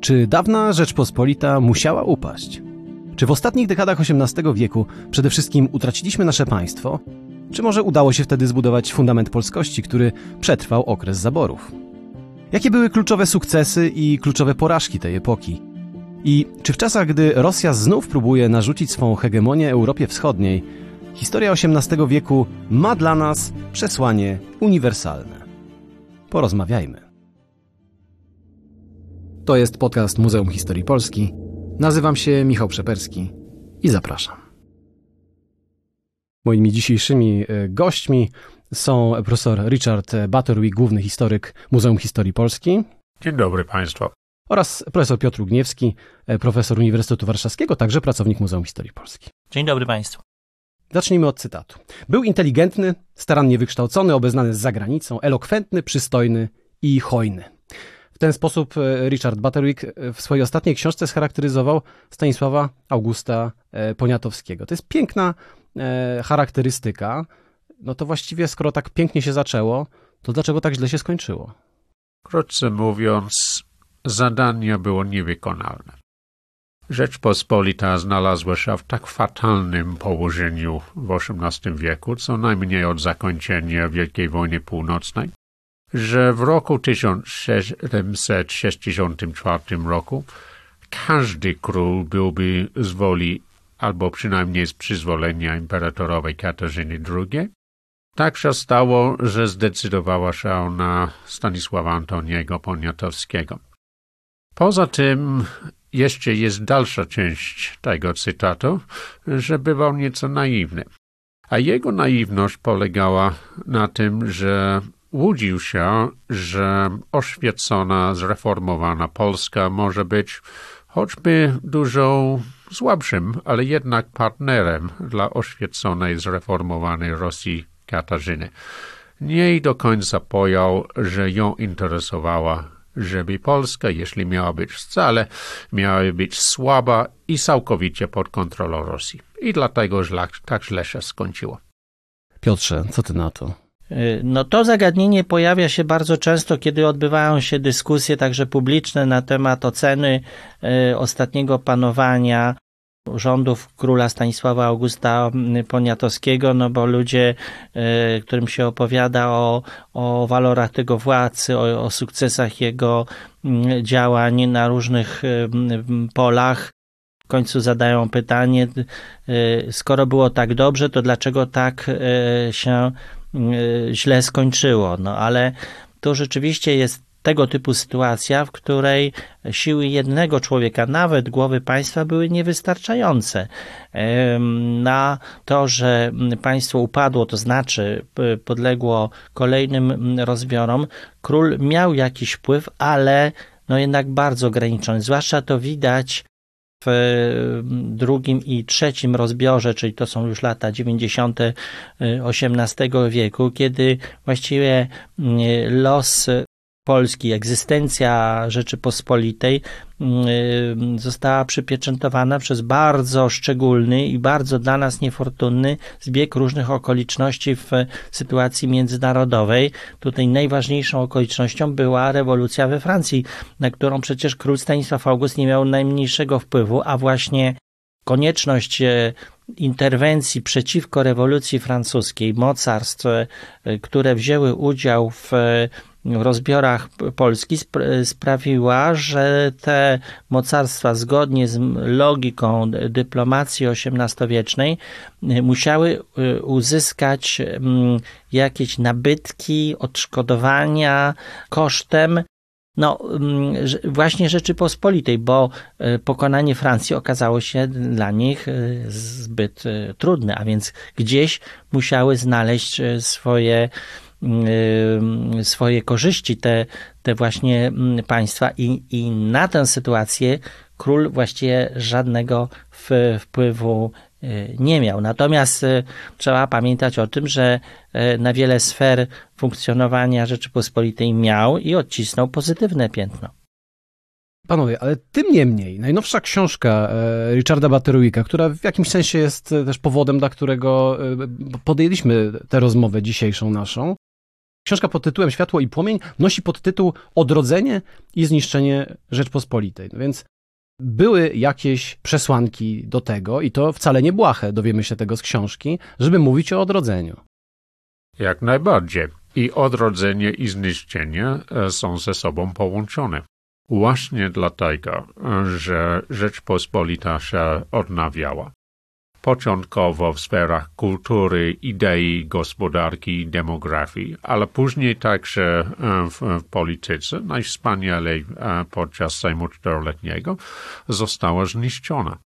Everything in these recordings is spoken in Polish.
Czy dawna Rzeczpospolita musiała upaść? Czy w ostatnich dekadach XVIII wieku przede wszystkim utraciliśmy nasze państwo? Czy może udało się wtedy zbudować fundament polskości, który przetrwał okres zaborów? Jakie były kluczowe sukcesy i kluczowe porażki tej epoki? I czy w czasach, gdy Rosja znów próbuje narzucić swą hegemonię Europie Wschodniej, historia XVIII wieku ma dla nas przesłanie uniwersalne? Porozmawiajmy. To jest podcast Muzeum Historii Polski. Nazywam się Michał Przeperski i zapraszam. Moimi dzisiejszymi e, gośćmi są profesor Richard Butterwick, główny historyk Muzeum Historii Polski. Dzień dobry Państwu. Oraz profesor Piotr Gniewski, e, profesor Uniwersytetu Warszawskiego, także pracownik Muzeum Historii Polski. Dzień dobry Państwu. Zacznijmy od cytatu. Był inteligentny, starannie wykształcony, obeznany z zagranicą, elokwentny, przystojny i hojny. Ten sposób e, Richard Butterwick e, w swojej ostatniej książce scharakteryzował Stanisława Augusta Poniatowskiego. To jest piękna charakterystyka. No to właściwie, skoro tak pięknie się zaczęło, to dlaczego tak źle się skończyło? Krótce mówiąc, zadanie było niewykonalne. Rzeczpospolita znalazła się w tak fatalnym położeniu w XVIII wieku, co najmniej od zakończenia Wielkiej Wojny Północnej, że w roku 1764 roku każdy król byłby z woli albo przynajmniej z przyzwolenia imperatorowej Katarzyny II. Tak się stało, że zdecydowała się na Stanisława Antoniego Poniatowskiego. Poza tym jeszcze jest dalsza część tego cytatu, że bywał nieco naiwny. A jego naiwność polegała na tym, że łudził się, że oświecona, zreformowana Polska może być choćby dużo słabszym, ale jednak partnerem dla oświeconej, zreformowanej Rosji Katarzyny. Nie do końca pojął, że ją interesowała żeby Polska, jeśli miała być wcale, miała być słaba i całkowicie pod kontrolą Rosji. I dlatego tak źle się skończyło. Piotrze, co ty na to? No to zagadnienie pojawia się bardzo często, kiedy odbywają się dyskusje także publiczne na temat oceny y, ostatniego panowania rządów króla Stanisława Augusta Poniatowskiego, no bo ludzie, e, którym się opowiada o, o walorach tego władcy, o, o sukcesach jego mm, działań na różnych polach, w końcu zadają pytanie, e, skoro było tak dobrze, to dlaczego tak e, się źle skończyło? No ale to rzeczywiście jest tego typu sytuacja, w której siły jednego człowieka, nawet głowy państwa, były niewystarczające na to, że państwo upadło, to znaczy podległo kolejnym rozbiorom. Król miał jakiś wpływ, ale no jednak bardzo ograniczony. Zwłaszcza to widać w drugim i trzecim rozbiorze, czyli to są już lata 90. XVIII wieku, kiedy właściwie los Polski, egzystencja Rzeczypospolitej mm, została przypieczętowana przez bardzo szczególny i bardzo dla nas niefortunny zbieg różnych okoliczności w sytuacji międzynarodowej. Tutaj najważniejszą okolicznością była rewolucja we Francji, na którą przecież król Stanisław August nie miał najmniejszego wpływu, a właśnie konieczność e, interwencji przeciwko rewolucji francuskiej, mocarstw, e, które wzięły udział w rozbiorach Polski sprawiła, że te mocarstwa zgodnie z logiką dyplomacji XVIII-wiecznej musiały y, uzyskać jakieś nabytki, odszkodowania kosztem no, właśnie Rzeczypospolitej, bo y, pokonanie Francji okazało się dla nich y, zbyt trudne, a więc gdzieś musiały znaleźć swoje Y, swoje korzyści, te, te właśnie mm, państwa i, i na tę sytuację król właściwie żadnego wpływu y, nie miał. Natomiast y, trzeba pamiętać o tym, że na wiele sfer funkcjonowania Rzeczypospolitej miał i odcisnął pozytywne piętno. Panowie, ale tym niemniej, najnowsza książka e, Richarda Batterwicka, która w jakimś sensie jest też powodem, dla którego podjęliśmy tę rozmowę dzisiejszą naszą, książka pod tytułem Światło i płomień nosi podtytuł Odrodzenie i zniszczenie Rzeczpospolitej. No więc były jakieś przesłanki do tego, i to wcale nie błahe, dowiemy się tego z książki, żeby mówić o odrodzeniu. Jak najbardziej. I odrodzenie i zniszczenie e, są ze sobą połączone. Właśnie dlatego, że Rzeczpospolita się odnawiała. Początkowo w sferach kultury, idei, gospodarki i demografii, ale później także w, w polityce, najwspanialej podczas Sejmu Czteroletniego, została zniszczona.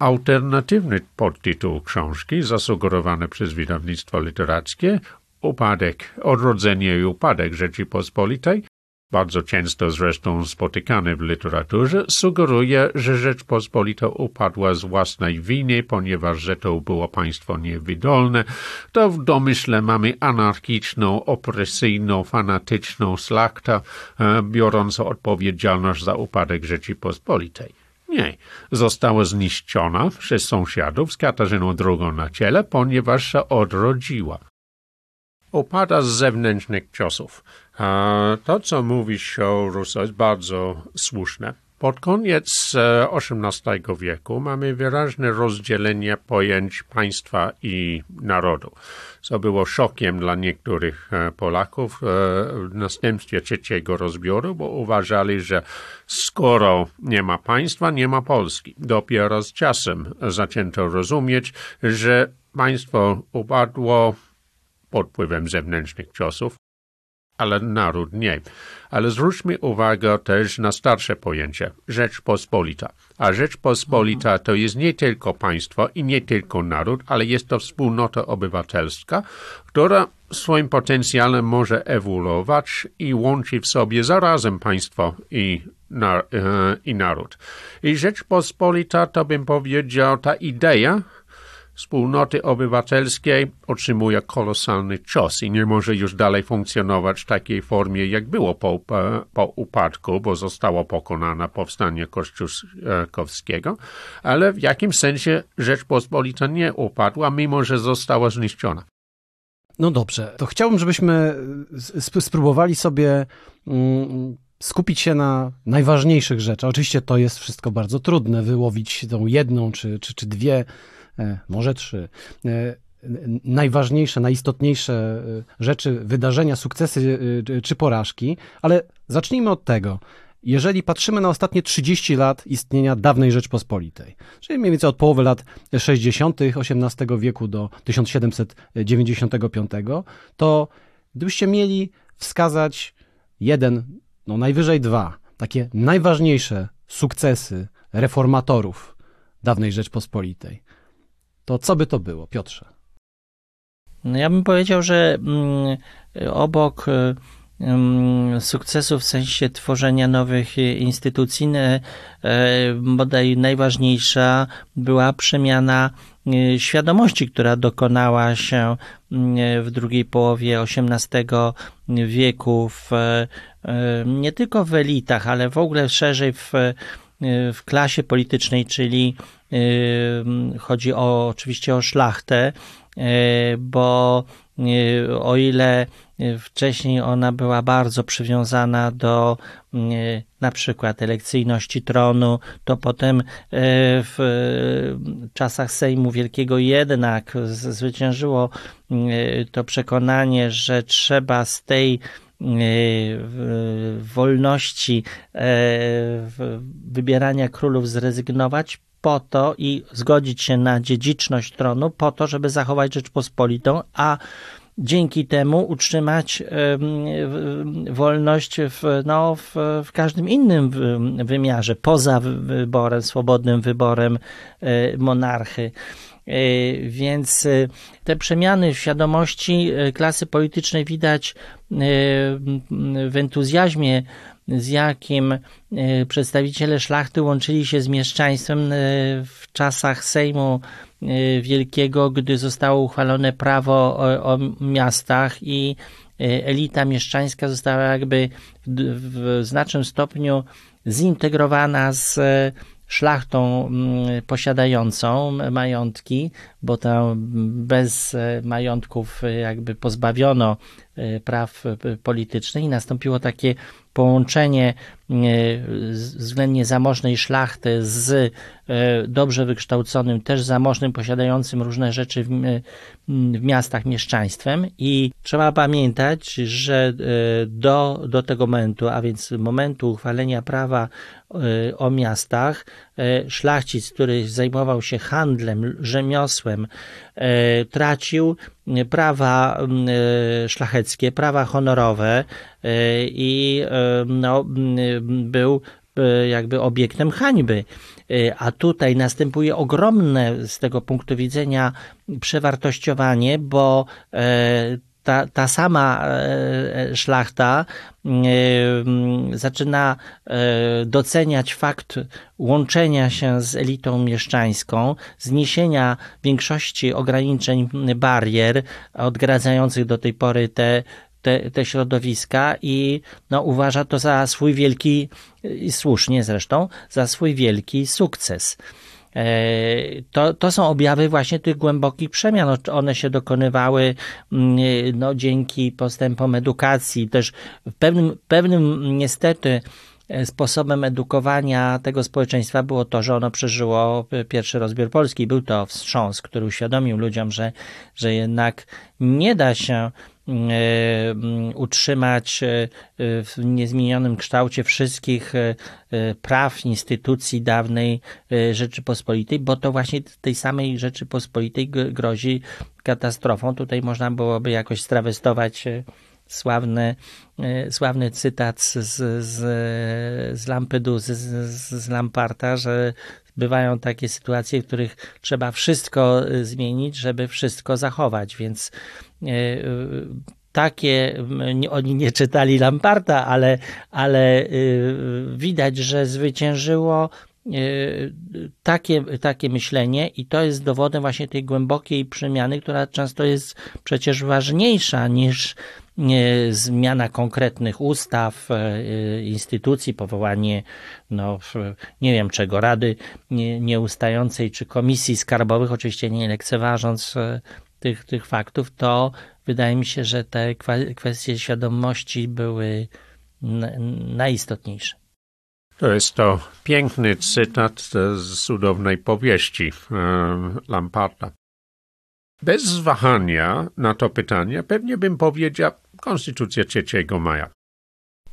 Alternatywny podtytuł książki, zasugerowany przez wydawnictwo literackie, Upadek, odrodzenie i upadek Rzeczypospolitej, bardzo często zresztą spotykany w literaturze, sugeruje, że Rzeczpospolita upadła z własnej winy, ponieważ że to było państwo niewydolne, to w domyśle mamy anarchiczną, opresyjną, fanatyczną szlachtę, e, biorącą odpowiedzialność za upadek Rzeczypospolitej. Nie, została zniszczona przez sąsiadów z Katarzyną II na ciele, ponieważ się odrodziła opada z zewnętrznych ciosów. To, co mówisz o Russo, jest bardzo słuszne. Pod koniec XVIII e, wieku mamy wyraźne rozdzielenie pojęć państwa i narodu, co było szokiem dla niektórych e, Polaków e, w następstwie trzeciego rozbioru, bo uważali, że skoro nie ma państwa, nie ma Polski. Dopiero z czasem zaczęto rozumieć, że państwo upadło pod wpływem zewnętrznych ciosów, ale naród nie. Ale zwróćmy uwagę też na starsze pojęcie Rzeczpospolita. A Rzeczpospolita to jest nie tylko państwo i nie tylko naród, ale jest to wspólnota obywatelska, która swoim potencjałem może ewoluować i łączy w sobie zarazem państwo i, na, e, i naród. I Rzeczpospolita to bym powiedział ta idea, wspólnoty obywatelskiej otrzymuje kolosalny cios i nie może już dalej funkcjonować w takiej formie, jak było po, po upadku, bo zostało pokonane powstanie kościuszkowskiego, ale w jakimś sensie Rzeczpospolita nie upadła, mimo że została zniszczona. No dobrze, to chciałbym, żebyśmy spróbowali sobie mm, skupić się na najważniejszych rzeczach. Oczywiście to jest wszystko bardzo trudne, wyłowić tą jedną czy, czy, czy dwie E, może trzy e, najważniejsze, najistotniejsze e, rzeczy, wydarzenia, sukcesy czy porażki, ale zacznijmy od tego. Jeżeli patrzymy na ostatnie 30 lat istnienia dawnej Rzeczpospolitej, czyli mniej więcej od połowy lat 60. XVIII wieku do 1795, to gdybyście mieli wskazać jeden, no najwyżej dwa, takie najważniejsze sukcesy reformatorów dawnej Rzeczpospolitej, to co by to było, Piotrze? No ja bym powiedział, że mm, obok y, mm, sukcesów w sensie tworzenia nowych instytucji, e, bodaj najważniejsza była przemiana y, świadomości, która dokonała się w drugiej połowie XVIII wieku, w, nie tylko w elitach, ale w ogóle szerzej w, w klasie politycznej, czyli Chodzi o, oczywiście o szlachtę, e, bo e, o ile wcześniej ona była bardzo przywiązana do na przykład elekcyjności tronu, to potem e, w czasach Sejmu Wielkiego jednak zwyciężyło to przekonanie, że trzeba z tej wolności wybierania królów zrezygnować po to i zgodzić się na dziedziczność tronu, po to, żeby zachować Rzeczpospolitą, a dzięki temu utrzymać wolność w, no, w, w każdym innym wymiarze, poza wyborem, swobodnym wyborem e, monarchy. E, więc e, te przemiany w świadomości klasy politycznej widać w entuzjazmie z jakim e, przedstawiciele szlachty łączyli się z mieszczaństwem e, w czasach Sejmu e, Wielkiego, gdy zostało uchwalone prawo o, o miastach i elita mieszczańska została jakby w, w znacznym stopniu zintegrowana z szlachtą mm, posiadającą majątki, bo tam bez majątków jakby pozbawiono praw politycznych i nastąpiło takie połączenie względnie zamożnej szlachty z dobrze wykształconym, też zamożnym, posiadającym różne rzeczy w, w miastach mieszczaństwem. I trzeba pamiętać, że do, do tego momentu, a więc momentu uchwalenia prawa o miastach, szlachcic, który zajmował się handlem, rzemiosłem, tracił prawa szlacheckie, prawa honorowe i no, był jakby obiektem hańby. A tutaj następuje ogromne z tego punktu widzenia przewartościowanie, bo ta, ta sama szlachta zaczyna doceniać fakt łączenia się z elitą mieszczańską, zniesienia większości ograniczeń, barier odgradzających do tej pory te te, te środowiska i no, uważa to za swój wielki, słusznie zresztą, za swój wielki sukces. To, to są objawy właśnie tych głębokich przemian. One się dokonywały no, dzięki postępom edukacji, też w pewnym, pewnym niestety sposobem edukowania tego społeczeństwa było to, że ono przeżyło pierwszy rozbiór Polski. Był to wstrząs, który uświadomił ludziom, że, że jednak nie da się E, utrzymać e, w niezmienionym kształcie wszystkich e, praw instytucji dawnej Rzeczypospolitej, bo to właśnie tej samej Rzeczypospolitej grozi katastrofą. Tutaj można byłoby jakoś strawestować sławny, sławny cytat z, z, z Lampedusy, z, z Lamparta, że bywają takie sytuacje, w których trzeba wszystko zmienić, żeby wszystko zachować, więc E, takie, oni nie czytali Lamparta, ale, ale e, widać, że zwyciężyło e, takie, takie myślenie i to jest dowodem właśnie tej głębokiej przemiany, która często jest przecież ważniejsza niż zmiana konkretnych ustaw, instytucji, powołanie, no, nie wiem czego, Rady Nieustającej czy Komisji Skarbowych, oczywiście nie lekceważąc tych, tych faktów, to wydaje mi się, że te kwestie świadomości były najistotniejsze. To jest to piękny cytat z cudownej powieści Lamparta. Bez wahania na to pytanie pewnie bym powiedział Konstytucja 3 maja.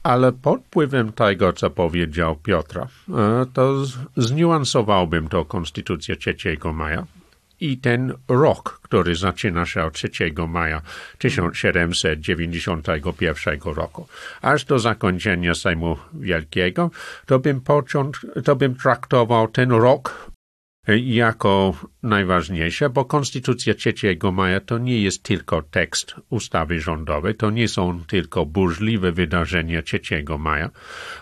Ale pod wpływem tego, co powiedział Piotra, e, to zniuansowałbym to Konstytucję 3 maja i ten rok, który zaczyna się od 3 maja 1791 roku, aż do zakończenia Sejmu Wielkiego, to bym, począt, to bym traktował ten rok jako najważniejsze, bo Konstytucja 3 maja to nie jest tylko tekst ustawy rządowej, to nie są tylko burzliwe wydarzenia 3 maja,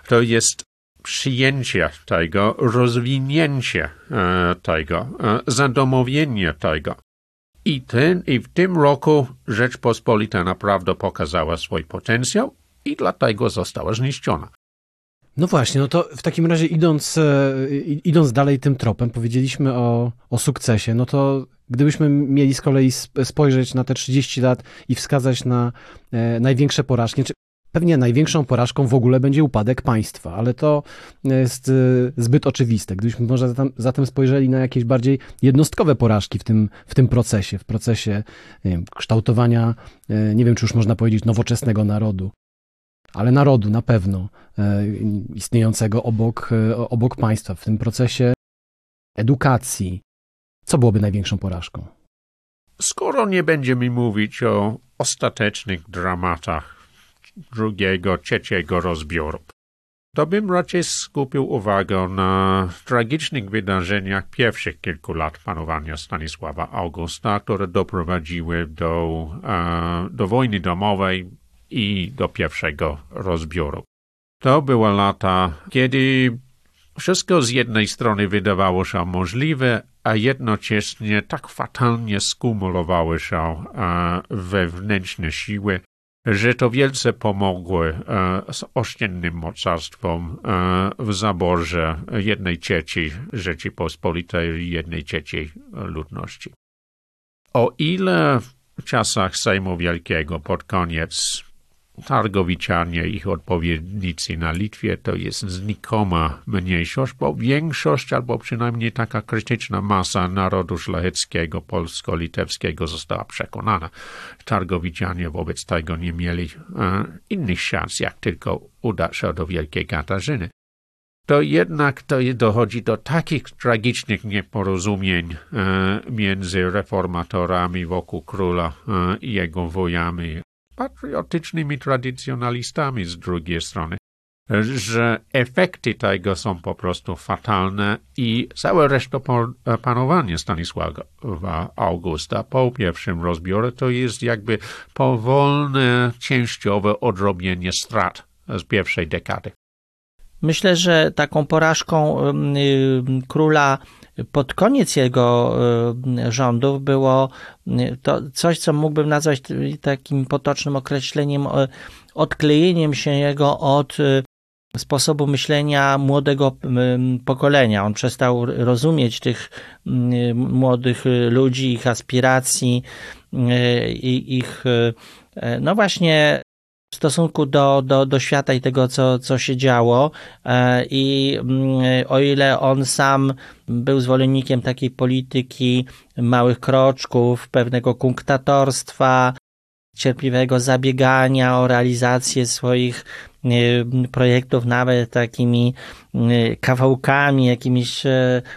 to jest przyjęcie tego, rozwinięcie e, tego, e, zadomowienie tego. I, ten, I w tym roku Rzeczpospolita naprawdę pokazała swój potencjał i dlatego została zniszczona. No właśnie, no to w takim razie idąc, e, idąc dalej tym tropem, powiedzieliśmy o, o sukcesie, no to gdybyśmy mieli z kolei spojrzeć na te 30 lat i wskazać na największe porażki, czy Pewnie największą porażką w ogóle będzie upadek państwa, ale to jest e, zbyt oczywiste. Gdybyśmy może zatem, zatem spojrzeli na jakieś bardziej jednostkowe porażki w tym, w tym procesie, w procesie wiem, kształtowania, e, nie wiem czy już można powiedzieć, nowoczesnego narodu, ale narodu na pewno e, istniejącego obok, obok państwa, w tym procesie edukacji. Co byłoby największą porażką? Skoro nie będziemy mówić o ostatecznych dramatach drugiego, trzeciego rozbioru. To bym raczej skupił uwagę na tragicznych wydarzeniach pierwszych kilku lat panowania Stanisława Augusta, które doprowadziły do, e, do wojny domowej i do pierwszego rozbioru. To były lata, kiedy wszystko z jednej strony wydawało się możliwe, a jednocześnie tak fatalnie skumulowały się e, wewnętrzne siły, że to wielce pomogły e, z ościennym mocarstwom e, w zaborze jednej trzeciej Rzeczypospolitej jednej trzeciej ludności. O ile w czasach Sejmu Wielkiego pod koniec Targowiczanie, ich odpowiednicy na Litwie, to jest znikoma mniejszość, bo większość, albo przynajmniej taka krytyczna masa narodu szlacheckiego, polsko-litewskiego została przekonana. Targowiczanie wobec tego nie mieli e, innych szans, jak tylko udać się do Wielkiej Katarzyny to jednak to dochodzi do takich tragicznych nieporozumień e, między reformatorami wokół króla e, i jego wojami, patriotycznymi tradycjonalistami z drugiej strony, że efekty tego są po prostu fatalne i całe reszta panowania Stanisława Augusta po pierwszym rozbiorze to jest jakby powolne, częściowe odrobienie strat z pierwszej dekady. Myślę, że taką porażką króla pod koniec jego rządów było to coś, co mógłbym nazwać takim potocznym określeniem odklejeniem się jego od sposobu myślenia młodego pokolenia. On przestał rozumieć tych młodych ludzi, ich aspiracji i ich, no właśnie, stosunku do, do, do świata i tego, co, co się działo. E, I mm, o ile on sam był zwolennikiem takiej polityki małych kroczków, pewnego kunktatorstwa, cierpliwego zabiegania o realizację swoich e, projektów, nawet takimi e, kawałkami, jakimiś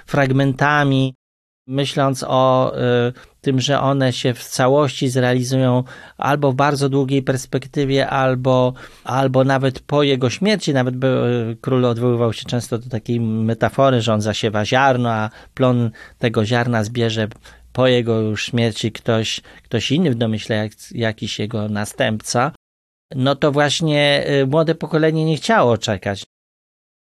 fragmentami, myśląc o tym, że one się w całości zrealizują albo w bardzo długiej perspektywie, albo, albo nawet po jego śmierci. Nawet by, e, król odwoływał się często do takiej metafory, że on zasiewa ziarno, a plon tego ziarna zbierze po jego już śmierci ktoś, ktoś inny, w domyśle jak, jakiś jego następca. No to właśnie e, młode pokolenie nie chciało czekać.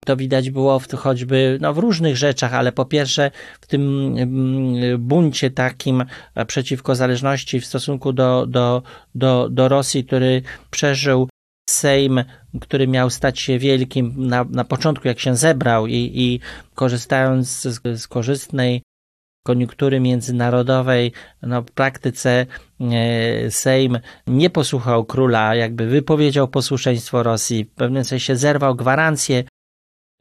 To widać było w, choćby no, w różnych rzeczach, ale po pierwsze w tym mm, buncie takim e, przeciwko zależności w stosunku do, do, do, do Rosji, który przeżył Sejm, który miał stać się wielkim na, na początku, jak się zebrał i, i korzystając z, z korzystnej koniunktury międzynarodowej, no w praktyce e, Sejm nie posłuchał króla, jakby wypowiedział posłuszeństwo Rosji, w pewnym sensie zerwał gwarancję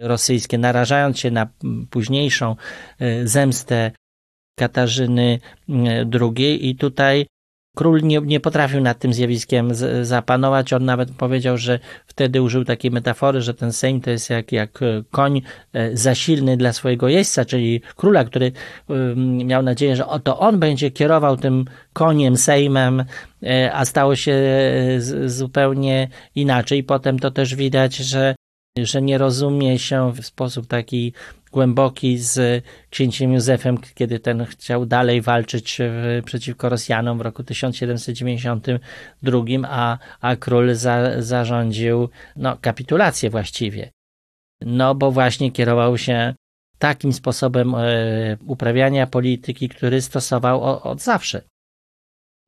rosyjskie, narażając się na późniejszą e, zemstę Katarzyny e, II. I tutaj król nie, nie potrafił nad tym zjawiskiem z, zapanować. On nawet powiedział, że wtedy użył takiej metafory, że ten Sejm to jest jak, jak e, koń zasilny dla swojego jeźdźca, czyli króla, który miał nadzieję, że oto on będzie kierował tym koniem, Sejmem, a stało się zupełnie inaczej. Potem to też widać, że że nie rozumie się w sposób taki głęboki z księciem Józefem, kiedy ten chciał dalej walczyć przeciwko Rosjanom w roku 1792, a, a król za, zarządził no, kapitulację właściwie. No bo właśnie kierował się takim sposobem e, uprawiania polityki, który stosował od zawsze.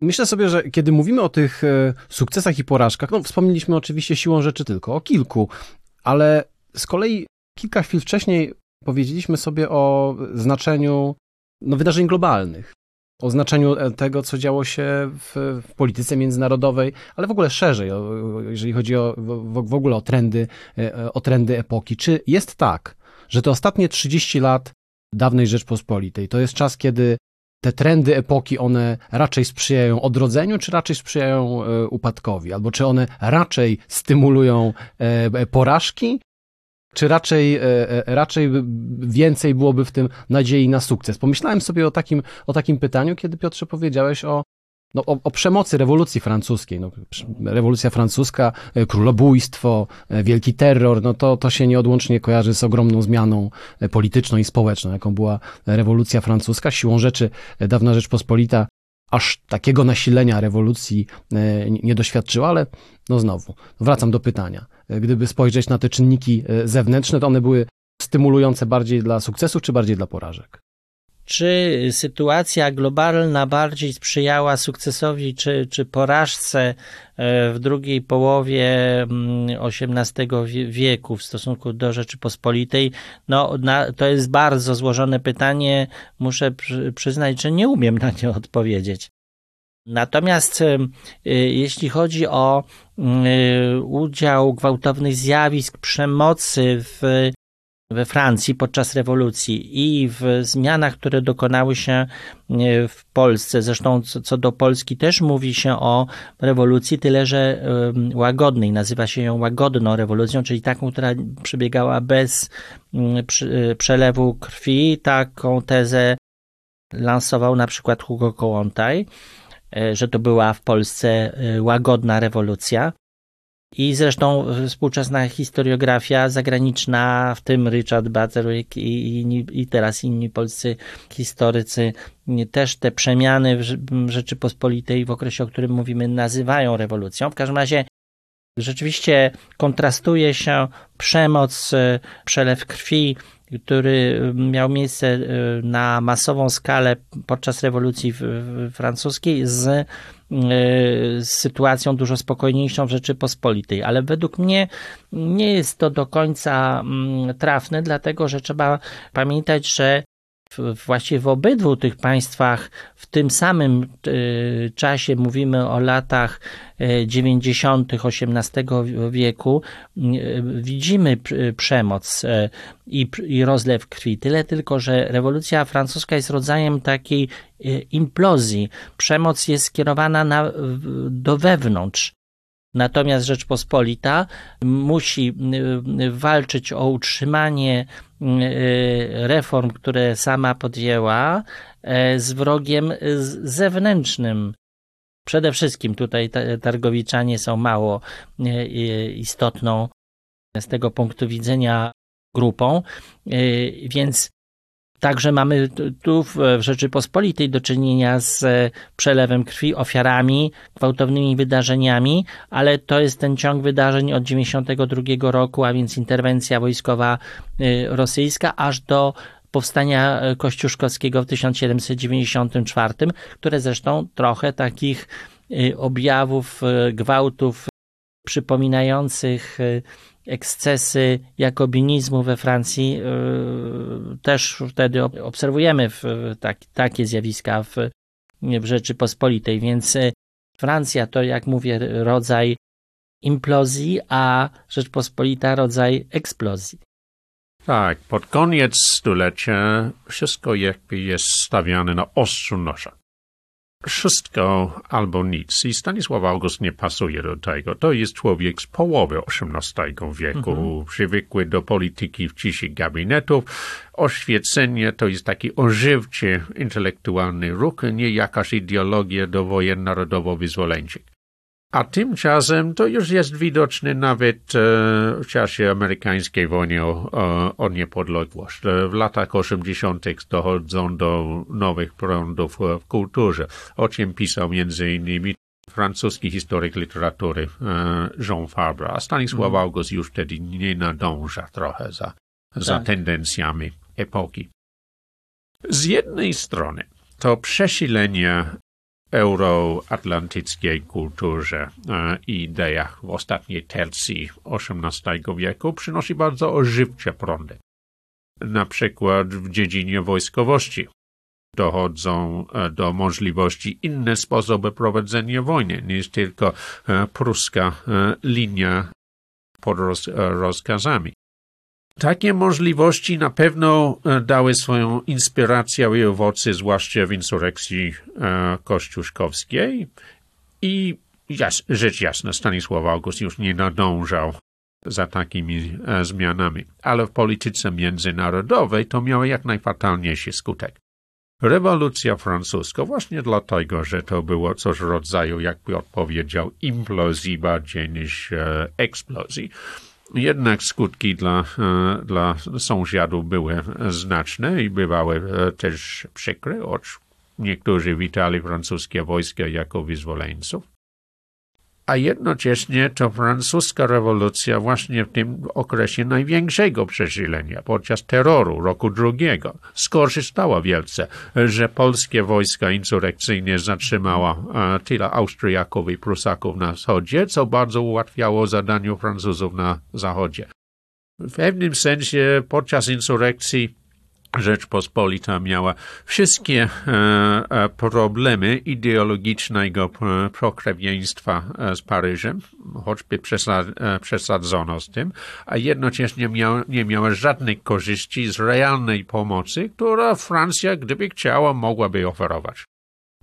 Myślę sobie, że kiedy mówimy o tych e, sukcesach i porażkach, no wspomnieliśmy oczywiście siłą rzeczy tylko o kilku, ale z kolei kilka chwil wcześniej powiedzieliśmy sobie o znaczeniu no, wydarzeń globalnych, o znaczeniu e, tego, co działo się w, w polityce międzynarodowej, ale w ogóle szerzej, o, jeżeli chodzi o, w, w ogóle o trendy, e, o trendy epoki. Czy jest tak, że te ostatnie 30 lat dawnej Rzeczpospolitej to jest czas, kiedy te trendy epoki, one raczej sprzyjają odrodzeniu, czy raczej sprzyjają e, upadkowi? Albo czy one raczej stymulują e, porażki, czy raczej, e, raczej więcej byłoby w tym nadziei na sukces? Pomyślałem sobie o takim, o takim pytaniu, kiedy Piotrze powiedziałeś o no, o, o, przemocy rewolucji francuskiej. No, rewolucja francuska, e, królobójstwo, e, wielki terror, no to, to się nieodłącznie kojarzy z ogromną zmianą e, polityczną i społeczną, jaką była rewolucja francuska. Siłą rzeczy dawna Rzeczpospolita aż takiego nasilenia rewolucji nie doświadczyła, ale no znowu, wracam do pytania. Gdyby spojrzeć na te czynniki zewnętrzne, to one były stymulujące bardziej dla sukcesu, czy bardziej dla porażek? Czy sytuacja globalna bardziej sprzyjała sukcesowi czy, czy porażce e, w drugiej połowie XVIII mm, wieku w stosunku do Rzeczypospolitej? No, na, to jest bardzo złożone pytanie. Muszę przyznać, że nie umiem na nie odpowiedzieć. Natomiast y, jeśli chodzi o y, udział gwałtownych zjawisk przemocy w, we Francji podczas rewolucji i w zmianach, które dokonały się y, w Polsce, zresztą co, do Polski też mówi się o rewolucji, tyle że łagodnej, nazywa się ją łagodną rewolucją, czyli taką, która przebiegała bez przelewu krwi. Taką tezę lansował na przykład Hugo Kołłątaj. E, że to była w Polsce e, łagodna rewolucja. I zresztą współczesna historiografia zagraniczna, w tym Richard Butterwick i, i, i, teraz inni polscy historycy, też te przemiany w Rzeczypospolitej w okresie, o którym mówimy, nazywają rewolucją. W każdym razie rzeczywiście kontrastuje się przemoc, e, przelew krwi, który miał miejsce y, na masową skalę podczas rewolucji francuskiej z, z sytuacją dużo spokojniejszą w Rzeczypospolitej. Ale według mnie nie jest to do końca mm, trafne, dlatego że trzeba pamiętać, że właściwie w obydwu tych państwach w tym samym e, czasie, mówimy o latach 90. E, XVIII wieku, e, widzimy przemoc i, rozlew krwi. Tyle tylko, że rewolucja francuska jest rodzajem takiej implozji. Przemoc jest skierowana na, do wewnątrz. Natomiast Rzeczpospolita musi walczyć o utrzymanie reform, które sama podjęła, e, z wrogiem zewnętrznym. Przede wszystkim tutaj targowiczanie są mało istotną z tego punktu widzenia grupą, więc Także mamy tu w Rzeczypospolitej do czynienia z przelewem krwi, ofiarami, gwałtownymi wydarzeniami, ale to jest ten ciąg wydarzeń od 92 roku, a więc interwencja wojskowa y, rosyjska, aż do powstania kościuszkowskiego w 1794, które zresztą trochę takich objawów gwałtów przypominających ekscesy jakobinizmu we Francji y, też wtedy obserwujemy tak, takie zjawiska w, w Rzeczypospolitej, więc y, Francja to, jak mówię, rodzaj implozji, a Rzeczpospolita rodzaj eksplozji. Tak, pod koniec stulecia wszystko jakby jest stawiane na ostrzu noża wszystko albo nic. I Stanisław August nie pasuje do tego. To jest człowiek z połowy XVIII wieku, mhm. przywykły do polityki w ciszy gabinetów. Oświecenie to jest taki ożywczy, intelektualny ruch, nie jakaś ideologia do wojen narodowo-wyzwoleńczych. A tymczasem to już jest widoczne nawet e, w czasie amerykańskiej wojny o, o, niepodległość. E, w latach 80. dochodzą do nowych prądów w kulturze, o czym pisał między innymi francuski historyk literatury e, Jean Fabre, a Stanisław mm. August już wtedy nie nadąża trochę za, za tak. tendencjami epoki. Z jednej strony to przesilenie euroatlantyckiej kulturze e, i ideach w ostatniej tercji XVIII wieku przynosi bardzo ożywcze prądy. Na przykład w dziedzinie wojskowości dochodzą e, do możliwości inne sposoby prowadzenia wojny niż tylko e, pruska linia pod rozkazami. Takie możliwości na pewno e, dały swoją inspirację i owoce, zwłaszcza w insurrekcji e, kościuszkowskiej. I jas, rzecz jasna, Stanisław August już nie nadążał za takimi e, zmianami, ale w polityce międzynarodowej to miało jak najfatalniejszy skutek. Rewolucja francuska, właśnie dlatego, że to było coś w rodzaju, jakby odpowiedział, implozji bardziej niż eksplozji, jednak skutki dla, e, dla sąsiadów były znaczne i bywały e, też przykre, choć niektórzy witali francuskie wojska jako wyzwoleńców a jednocześnie to francuska rewolucja właśnie w tym okresie największego przesilenia, podczas terroru roku drugiego, skorzystała wielce, że polskie wojska insurrekcyjne zatrzymała e, tyle Austriaków i Prusaków na wschodzie, co bardzo ułatwiało zadaniu Francuzów na zachodzie. W pewnym sensie podczas insurrekcji Rzeczpospolita miała wszystkie e, e, problemy ideologicznego pokrewieństwa z Paryżem, choćby przesadzono z tym, a jednocześnie nie miała żadnej korzyści z realnej pomocy, którą Francja, gdyby chciała, mogłaby oferować.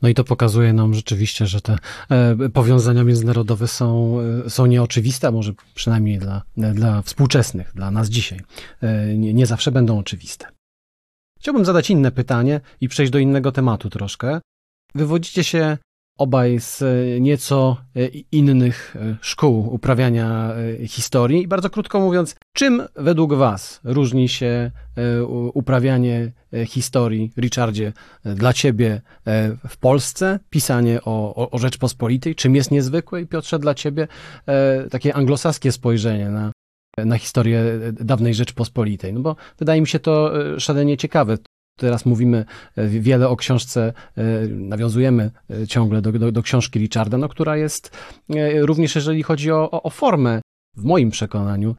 No i to pokazuje nam rzeczywiście, że te e, powiązania międzynarodowe są, e, są nieoczywiste, a może przynajmniej dla, dla współczesnych, dla nas dzisiaj, e, nie, nie zawsze będą oczywiste. Chciałbym zadać inne pytanie i przejść do innego tematu troszkę. Wywodzicie się obaj z nieco innych szkół uprawiania historii. I bardzo krótko mówiąc, czym według Was różni się uprawianie historii, Richardzie, dla Ciebie w Polsce, pisanie o, o, o Rzeczpospolitej? Czym jest niezwykłe? I Piotrze, dla Ciebie takie anglosaskie spojrzenie na, na historię dawnej Rzeczpospolitej? No bo wydaje mi się to szalenie ciekawe. Teraz mówimy wiele o książce, nawiązujemy ciągle do, do, do książki Richarda, no, która jest również, jeżeli chodzi o, o, o formę, w moim przekonaniu,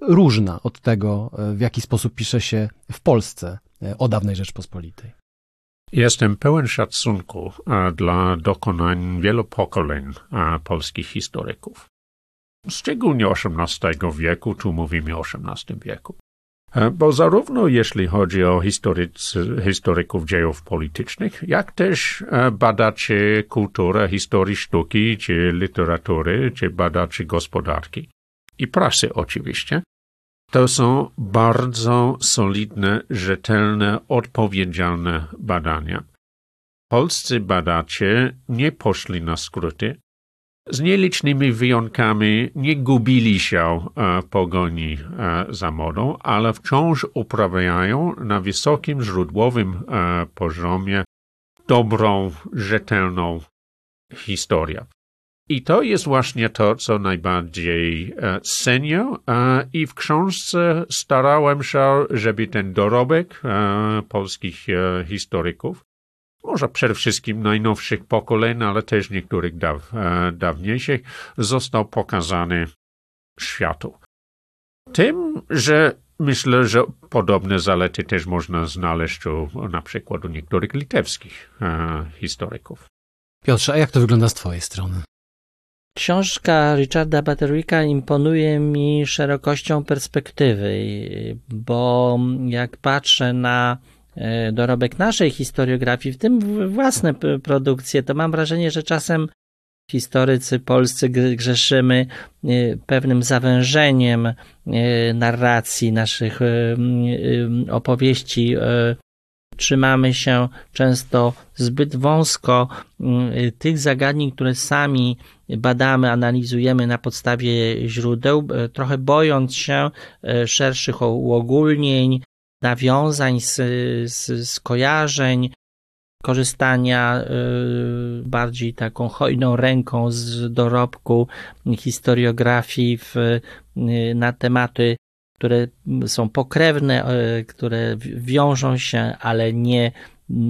różna od tego, w jaki sposób pisze się w Polsce o dawnej Rzeczpospolitej. Jestem pełen szacunku dla dokonań wielu pokoleń polskich historyków. Szczególnie XVIII wieku, tu mówimy o XVIII wieku. Bo zarówno jeśli chodzi o historycy, historyków dziejów politycznych, jak też badaczy kultury, historii sztuki, czy literatury, czy badaczy gospodarki i prasy oczywiście, to są bardzo solidne, rzetelne, odpowiedzialne badania. Polscy badacze nie poszli na skróty, z nielicznymi wyjątkami nie gubili się w pogoni za modą, ale wciąż uprawiają na wysokim źródłowym poziomie dobrą, rzetelną historię. I to jest właśnie to, co najbardziej e, cenię. E, I w książce starałem się, żeby ten dorobek e, polskich historyków, może przede wszystkim najnowszych pokoleń, ale też niektórych daw, dawniejszych, został pokazany światu. Tym, że myślę, że podobne zalety też można znaleźć u, na przykład u niektórych litewskich historyków. Piotrze, a jak to wygląda z Twojej strony? Książka Richarda Batterwicka imponuje mi szerokością perspektywy, bo jak patrzę na e, dorobek naszej historiografii, w tym własne produkcje, to mam wrażenie, że czasem historycy polscy grzeszymy e, pewnym zawężeniem e, narracji naszych opowieści trzymamy się często zbyt wąsko tych zagadnień, które sami badamy, analizujemy na podstawie źródeł, e, trochę bojąc się e, szerszych uogólnień, nawiązań, z, z, korzystania e, bardziej taką hojną ręką z dorobku historiografii w, na tematy które są pokrewne, e, które wiążą się, ale nie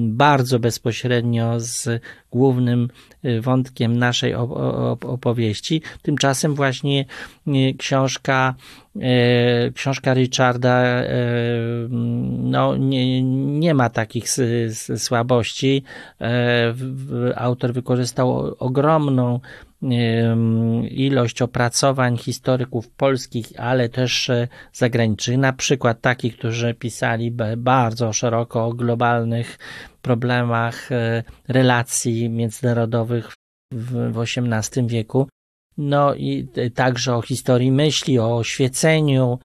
bardzo bezpośrednio z głównym e, wątkiem naszej opowieści. Tymczasem właśnie e, książka, książka Richarda no, nie, nie ma takich słabości. Autor wykorzystał ogromną ilość opracowań historyków polskich, ale też e, zagranicznych, na przykład takich, którzy pisali bardzo szeroko o globalnych problemach e, relacji międzynarodowych w, XVIII wieku. No i także o historii myśli, o oświeceniu.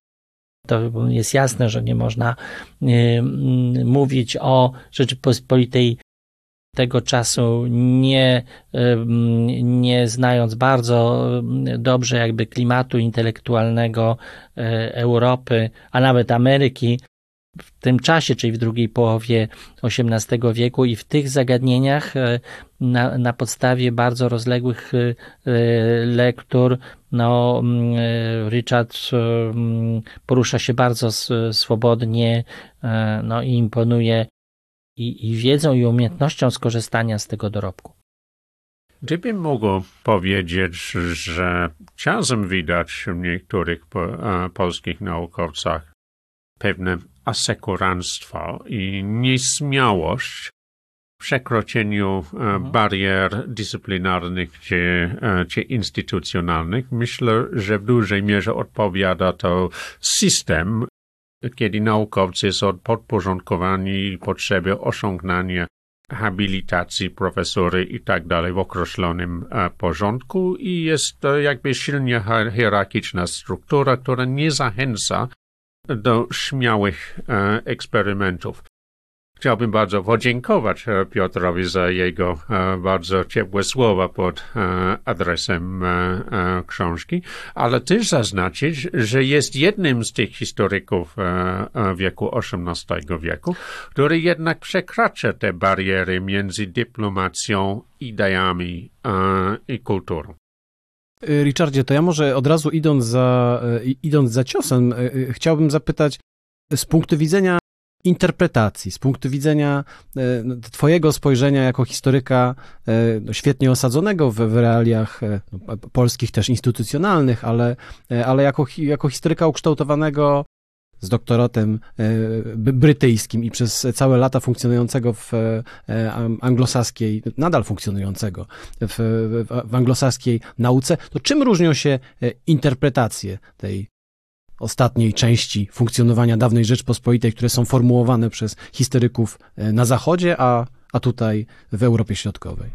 To jest jasne, że nie można mówić o Rzeczypospolitej tego czasu nie, nie znając bardzo dobrze jakby klimatu intelektualnego e, Europy, a nawet Ameryki w tym czasie, czyli w drugiej połowie XVIII wieku i w tych zagadnieniach e, na, na podstawie bardzo rozległych e, lektur no, Richard porusza się bardzo swobodnie no, i imponuje i, i wiedzą i umiejętnością skorzystania z tego dorobku. Gdybym mógł powiedzieć, że czasem widać w niektórych po, polskich naukowcach pewne asekuranstwo i nieśmiałość w przekroczeniu mhm. barier dyscyplinarnych czy, czy instytucjonalnych. Myślę, że w dużej mierze odpowiada to system, kiedy naukowcy są podporządkowani potrzebie osiągania habilitacji profesory i tak dalej w określonym e, porządku i jest to jakby silnie hierarchiczna struktura, która nie zachęca do śmiałych e, eksperymentów. Chciałbym bardzo podziękować e, Piotrowi za jego e, bardzo ciepłe słowa pod e, adresem książki, ale też zaznaczyć, że jest jednym z tych historyków wieku XVIII wieku, który jednak przekracza te bariery między dyplomacją, ideami i kulturą. Richardzie, to ja może od razu idąc za, idąc za ciosem, chciałbym zapytać z punktu widzenia interpretacji, z punktu widzenia e, Twojego spojrzenia jako historyka e, świetnie osadzonego w, w realiach e, no, polskich też instytucjonalnych, ale, ale jako, jako historyka ukształtowanego z doktoratem brytyjskim i przez całe lata funkcjonującego w anglosaskiej, nadal funkcjonującego w, w anglosaskiej nauce, to czym różnią się interpretacje tej ostatniej części funkcjonowania dawnej Rzeczpospolitej, które są formułowane przez historyków e, na Zachodzie, a, a tutaj w Europie Środkowej.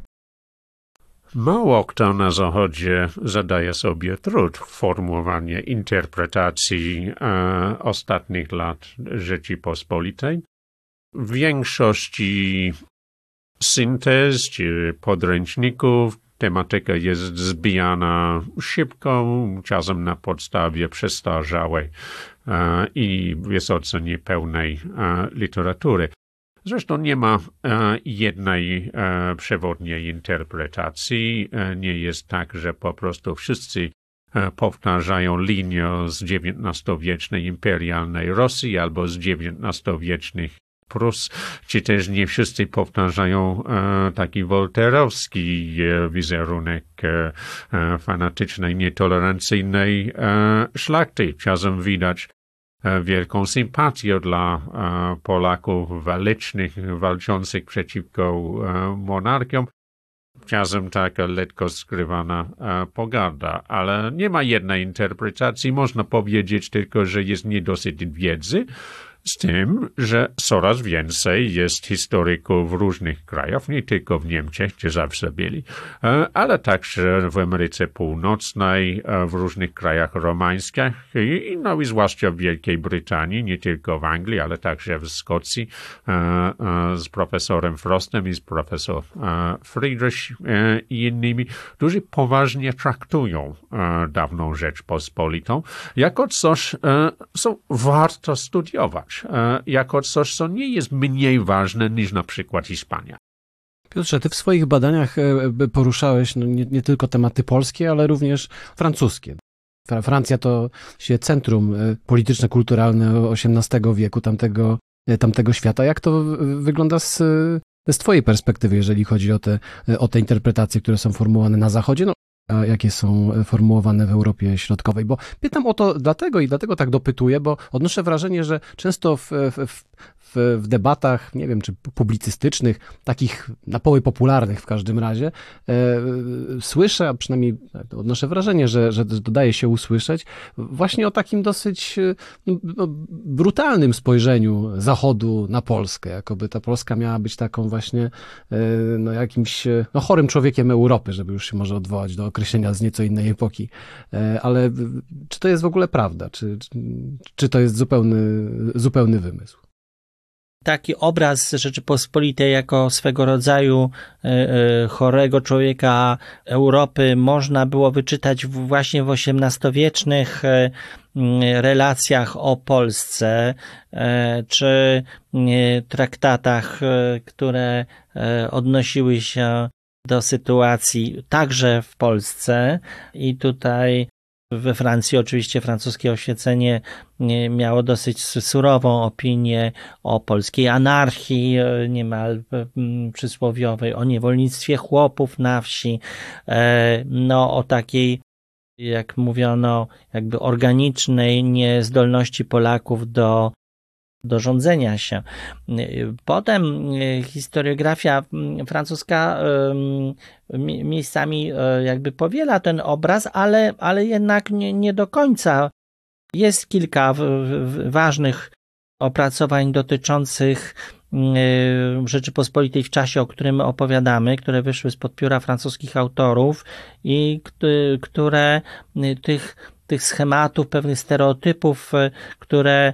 Mało kto na Zachodzie zadaje sobie trud formułowania interpretacji e, ostatnich lat Rzeczypospolitej. W większości syntez czy podręczników tematyka jest zbijana szybko, czasem na podstawie przestarzałej e, i wysoce niepełnej e, literatury. Zresztą nie ma e, jednej przewodniej interpretacji. Nie jest tak, że po prostu wszyscy powtarzają linię z XIX-wiecznej imperialnej Rosji albo z XIX-wiecznych Prus, czy też nie wszyscy powtarzają e, taki wolterowski e, wizerunek e, fanatycznej, nietolerancyjnej szlachty. Czasem widać wielką sympatię dla Polaków walecznych, walczących przeciwko monarchiom. Czasem taka lekko skrywana pogarda, ale nie ma jednej interpretacji. Można powiedzieć tylko, że jest niedosyt wiedzy, z tym, że coraz więcej jest historyków w różnych krajach, nie tylko w Niemczech, gdzie zawsze byli, e, ale także w Ameryce Północnej, e, w różnych krajach romańskich i, no i zwłaszcza w Wielkiej Brytanii, nie tylko w Anglii, ale także w Szkocji e, z profesorem Frostem i z profesor Friedrich i innymi, którzy poważnie traktują dawną Rzeczpospolitą jako coś, co warto studiować. E, jako coś, co nie jest mniej ważne niż na przykład Hiszpania. Piotrze, ty w swoich badaniach e, poruszałeś no, nie, nie tylko tematy polskie, ale również francuskie. Francja to się centrum e, polityczne-kulturalne XVIII wieku tamtego, tamtego świata. Jak to wygląda z, z twojej perspektywy, jeżeli chodzi o te, o te interpretacje, które są formułowane na Zachodzie? No, jakie są formułowane w Europie Środkowej. Bo pytam o to dlatego i dlatego tak dopytuję, bo odnoszę wrażenie, że często w, w, w, w debatach, nie wiem, czy publicystycznych, takich na poły popularnych w każdym razie, e, słyszę, a przynajmniej odnoszę wrażenie, że, że dodaje się usłyszeć, właśnie o takim dosyć e, no, brutalnym spojrzeniu Zachodu na Polskę, jakoby ta Polska miała być taką właśnie e, no, jakimś no, chorym człowiekiem Europy, żeby już się może odwołać do określenia z nieco innej epoki. Ale czy to jest w ogóle prawda? Czy, czy to jest zupełny, zupełny wymysł? Taki obraz Rzeczypospolitej jako swego rodzaju e, e, chorego człowieka Europy można było wyczytać właśnie w XVIII-wiecznych e, relacjach o Polsce, czy traktatach, które odnosiły się do sytuacji także w Polsce. I tutaj we Francji oczywiście francuskie oświecenie miało dosyć surową opinię o polskiej anarchii, e, niemal przysłowiowej, o niewolnictwie chłopów na wsi, e, no o takiej jak mówiono, jakby organicznej niezdolności Polaków do do rządzenia się. Potem historiografia francuska miejscami jakby powiela ten obraz, ale, ale jednak nie, nie do końca. Jest kilka ważnych opracowań dotyczących Rzeczypospolitej w czasie, o którym opowiadamy, które wyszły spod pióra francuskich autorów i które tych, tych schematów, pewnych stereotypów, które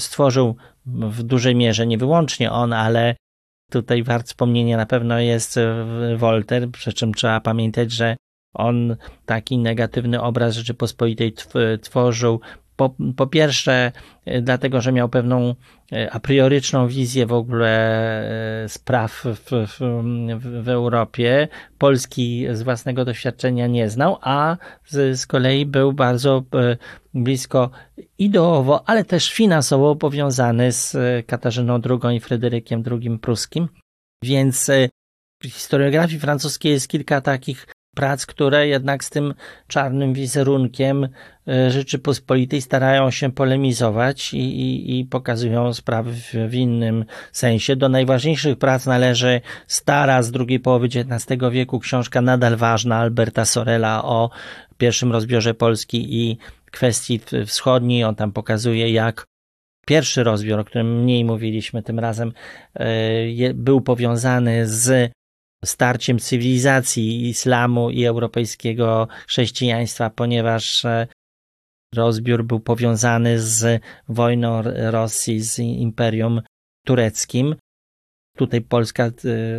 stworzył w dużej mierze, nie wyłącznie on, ale tutaj wart wspomnienia na pewno jest Voltaire, przy czym trzeba pamiętać, że on taki negatywny obraz Rzeczypospolitej tworzył po, po pierwsze, e, dlatego, że miał pewną e, a prioryczną wizję w ogóle e, spraw w, w, w, Europie. Polski z własnego doświadczenia nie znał, a z, z kolei był bardzo blisko ideowo, ale też finansowo powiązany z Katarzyną II i Fryderykiem II Pruskim. Więc w historiografii francuskiej jest kilka takich prac, które jednak z tym czarnym wizerunkiem e, Rzeczypospolitej starają się polemizować i, i, i pokazują sprawy w, w, innym sensie. Do najważniejszych prac należy stara z drugiej połowy XIX wieku książka nadal ważna Alberta Sorela o pierwszym rozbiorze Polski i kwestii wschodniej. On tam pokazuje, jak pierwszy rozbiór, o którym mniej mówiliśmy tym razem, e, był powiązany z starciem cywilizacji islamu i europejskiego chrześcijaństwa, ponieważ e, rozbiór był powiązany z wojną Rosji z Imperium Tureckim. Tutaj Polska e,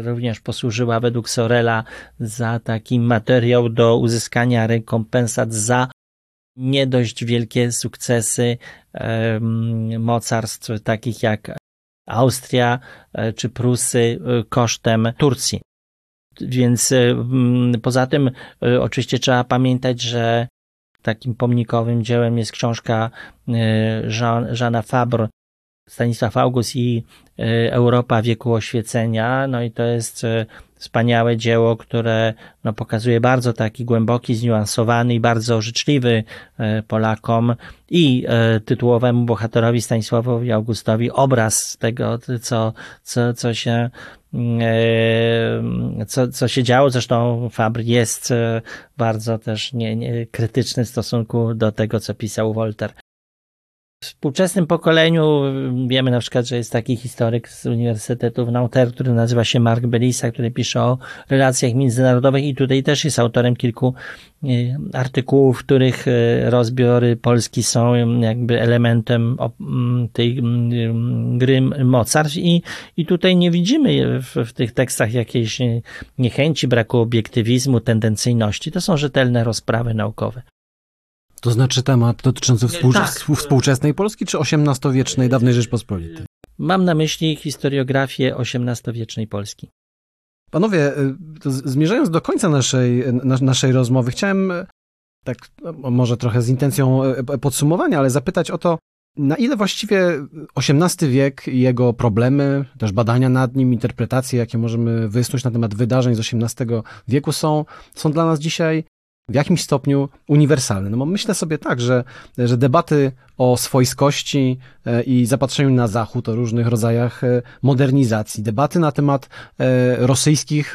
również posłużyła według Sorela za taki materiał do uzyskania rekompensat za nie dość wielkie sukcesy mocarstw takich jak Austria e, czy Prusy kosztem Turcji. Więc e, poza tym e, oczywiście trzeba pamiętać, że takim pomnikowym dziełem jest książka e, Żana Fabre, Stanisław August i Europa wieku oświecenia. No i to jest wspaniałe dzieło, które no, pokazuje bardzo taki głęboki, zniuansowany i bardzo życzliwy Polakom i tytułowemu bohaterowi Stanisławowi Augustowi obraz tego, co, co, co się E, co, co się działo. Zresztą Fabr jest e, bardzo też nie, nie, krytyczny w stosunku do tego, co pisał Wolter. Współczesnym pokoleniu wiemy na przykład, że jest taki historyk z Uniwersytetu w Nanterre, który nazywa się Mark Belisa, który pisze o relacjach międzynarodowych i tutaj też jest autorem kilku e, artykułów, w których e, rozbiory Polski są jakby elementem tej gry Mozart i, i tutaj nie widzimy w, w tych tekstach jakiejś niechęci, braku obiektywizmu, tendencyjności. To są rzetelne rozprawy naukowe. To znaczy temat dotyczący współcz tak. współczesnej Polski czy XVIII-wiecznej dawnej Rzeczpospolitej? Mam na myśli historiografię XVIII-wiecznej Polski. Panowie, y, zmierzając do końca naszej, naszej rozmowy, chciałem y, tak no, może trochę z intencją y, podsumowania, ale zapytać o to, na ile właściwie XVIII wiek i jego problemy, też badania nad nim, interpretacje, jakie możemy wysnuć na temat wydarzeń z XVIII wieku są, są dla nas dzisiaj w jakimś stopniu uniwersalny. No bo myślę sobie tak, że, że debaty o swojskości e, i zapatrzeniu na Zachód, o różnych rodzajach e, modernizacji, debaty na temat e, rosyjskich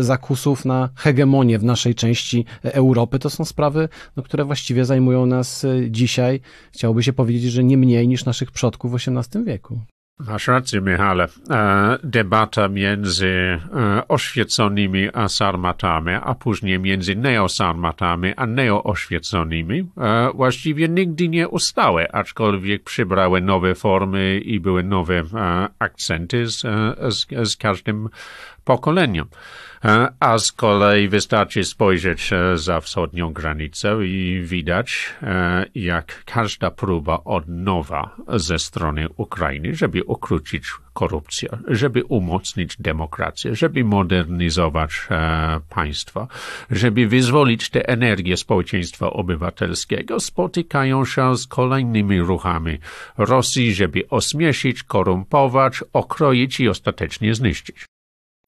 zakusów na hegemonię w naszej części Europy, to są sprawy, no, które właściwie zajmują nas dzisiaj, chciałoby się powiedzieć, że nie mniej niż naszych przodków w XVIII wieku. Masz rację, Michale. E, debata między e, oświeconymi a sarmatami, a później między neosarmatami a neooświeconymi e, właściwie nigdy nie ustały, aczkolwiek przybrały nowe formy i były nowe akcenty z, z, z każdym pokoleniem. E, a z kolei wystarczy spojrzeć e, za wschodnią granicę i widać, e, jak każda próba od nowa ze strony Ukrainy, żeby ukrócić korupcję, żeby umocnić demokrację, żeby modernizować państwo, żeby wyzwolić tę energię społeczeństwa obywatelskiego, spotykają się z kolejnymi ruchami Rosji, żeby osmieszyć, korumpować, okroić i ostatecznie zniszczyć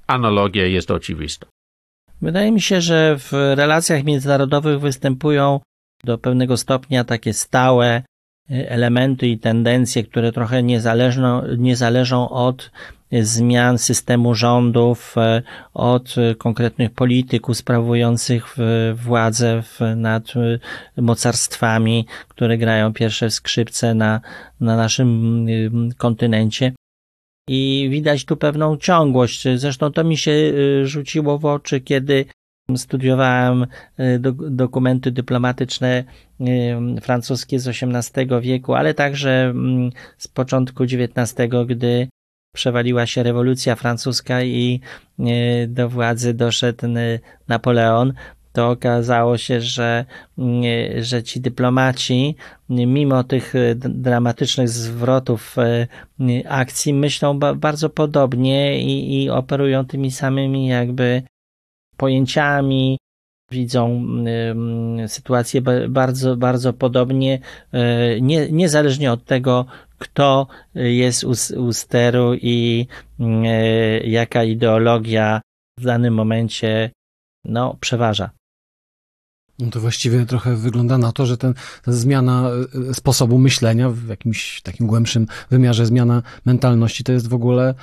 analogia jest oczywista. Wydaje mi się, że w relacjach międzynarodowych występują do pewnego stopnia takie stałe elementy i tendencje, które trochę nie zależą, nie zależą od zmian systemu rządów, e, od konkretnych polityków sprawujących władzę nad mocarstwami, które grają pierwsze skrzypce na, na naszym kontynencie. I widać tu pewną ciągłość. Zresztą to mi się y, rzuciło w oczy, kiedy studiowałem y, do, dokumenty dyplomatyczne y, francuskie z XVIII wieku, ale także mm, z początku XIX, gdy przewaliła się rewolucja francuska i do władzy doszedł Napoleon, to okazało się, że, że ci dyplomaci, mimo tych e, dramatycznych zwrotów e, akcji, myślą bardzo podobnie i, i operują tymi samymi jakby pojęciami, widzą sytuację bardzo, bardzo podobnie, e, nie, niezależnie od tego, kto jest u, u steru i jaka ideologia w danym momencie no, przeważa. No to właściwie trochę wygląda na to, że ten, ta zmiana e, sposobu myślenia w jakimś takim głębszym wymiarze, zmiana mentalności to jest w ogóle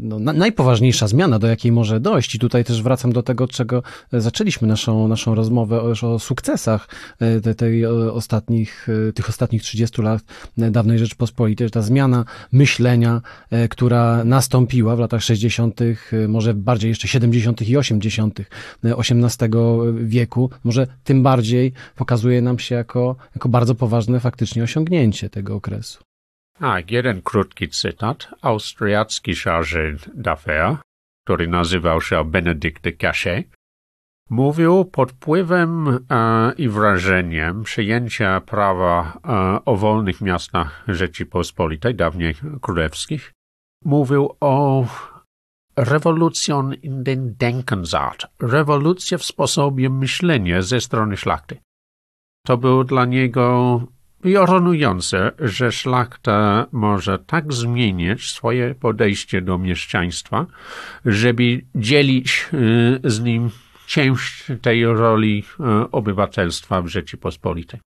no, najpoważniejsza zmiana, do jakiej może dojść. I tutaj też wracam do tego, czego zaczęliśmy naszą, naszą rozmowę już o sukcesach e, tej, tej ostatnich, e, tych ostatnich 30 lat dawnej Rzeczpospolitej, że ta zmiana myślenia, która nastąpiła w latach 60., może bardziej jeszcze 70. i 80. XVIII wieku, może tym bardziej pokazuje nam się jako, jako bardzo poważne faktycznie osiągnięcie tego okresu. A, jeden krótki cytat. Austriacki chargé d'affaires, który nazywał się Benedict Cachet, mówił pod wpływem e, i wrażeniem przyjęcia prawa e, o wolnych miastach Rzeczypospolitej, dawniej królewskich, mówił o rewolucją in den Denkensart, rewolucja w sposobie myślenia ze strony szlachty. To było dla niego piorunujące, że szlachta może tak zmienić swoje podejście do mieszczaństwa, żeby dzielić y, z nim część tej roli y, obywatelstwa w Rzeczypospolitej.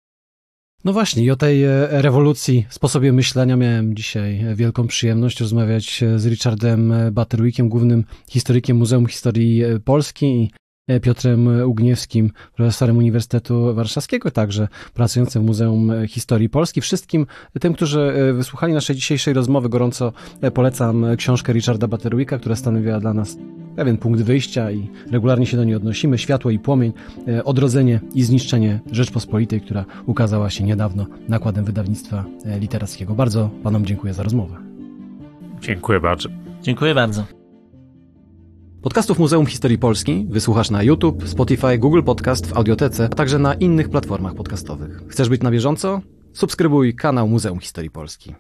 No właśnie, i o tej e, rewolucji, sposobie myślenia miałem dzisiaj wielką przyjemność rozmawiać z Richardem Butterwickiem, głównym historykiem Muzeum Historii Polski. E, Piotrem Ugniewskim, profesorem Uniwersytetu Warszawskiego, także pracującym w Muzeum Historii Polski. Wszystkim tym, którzy e, wysłuchali naszej dzisiejszej rozmowy, gorąco e, polecam książkę Richarda Butterwicka, która stanowiła dla nas pewien punkt wyjścia i regularnie się do niej odnosimy. Światło i płomień, odrodzenie i zniszczenie Rzeczpospolitej, która ukazała się niedawno nakładem wydawnictwa literackiego. Bardzo panom dziękuję za rozmowę. Dziękuję bardzo. Dziękuję bardzo. Podcastów Muzeum Historii Polski wysłuchasz na YouTube, Spotify, Google Podcast, w Audiotece, a także na innych platformach podcastowych. Chcesz być na bieżąco? Subskrybuj kanał Muzeum Historii Polski.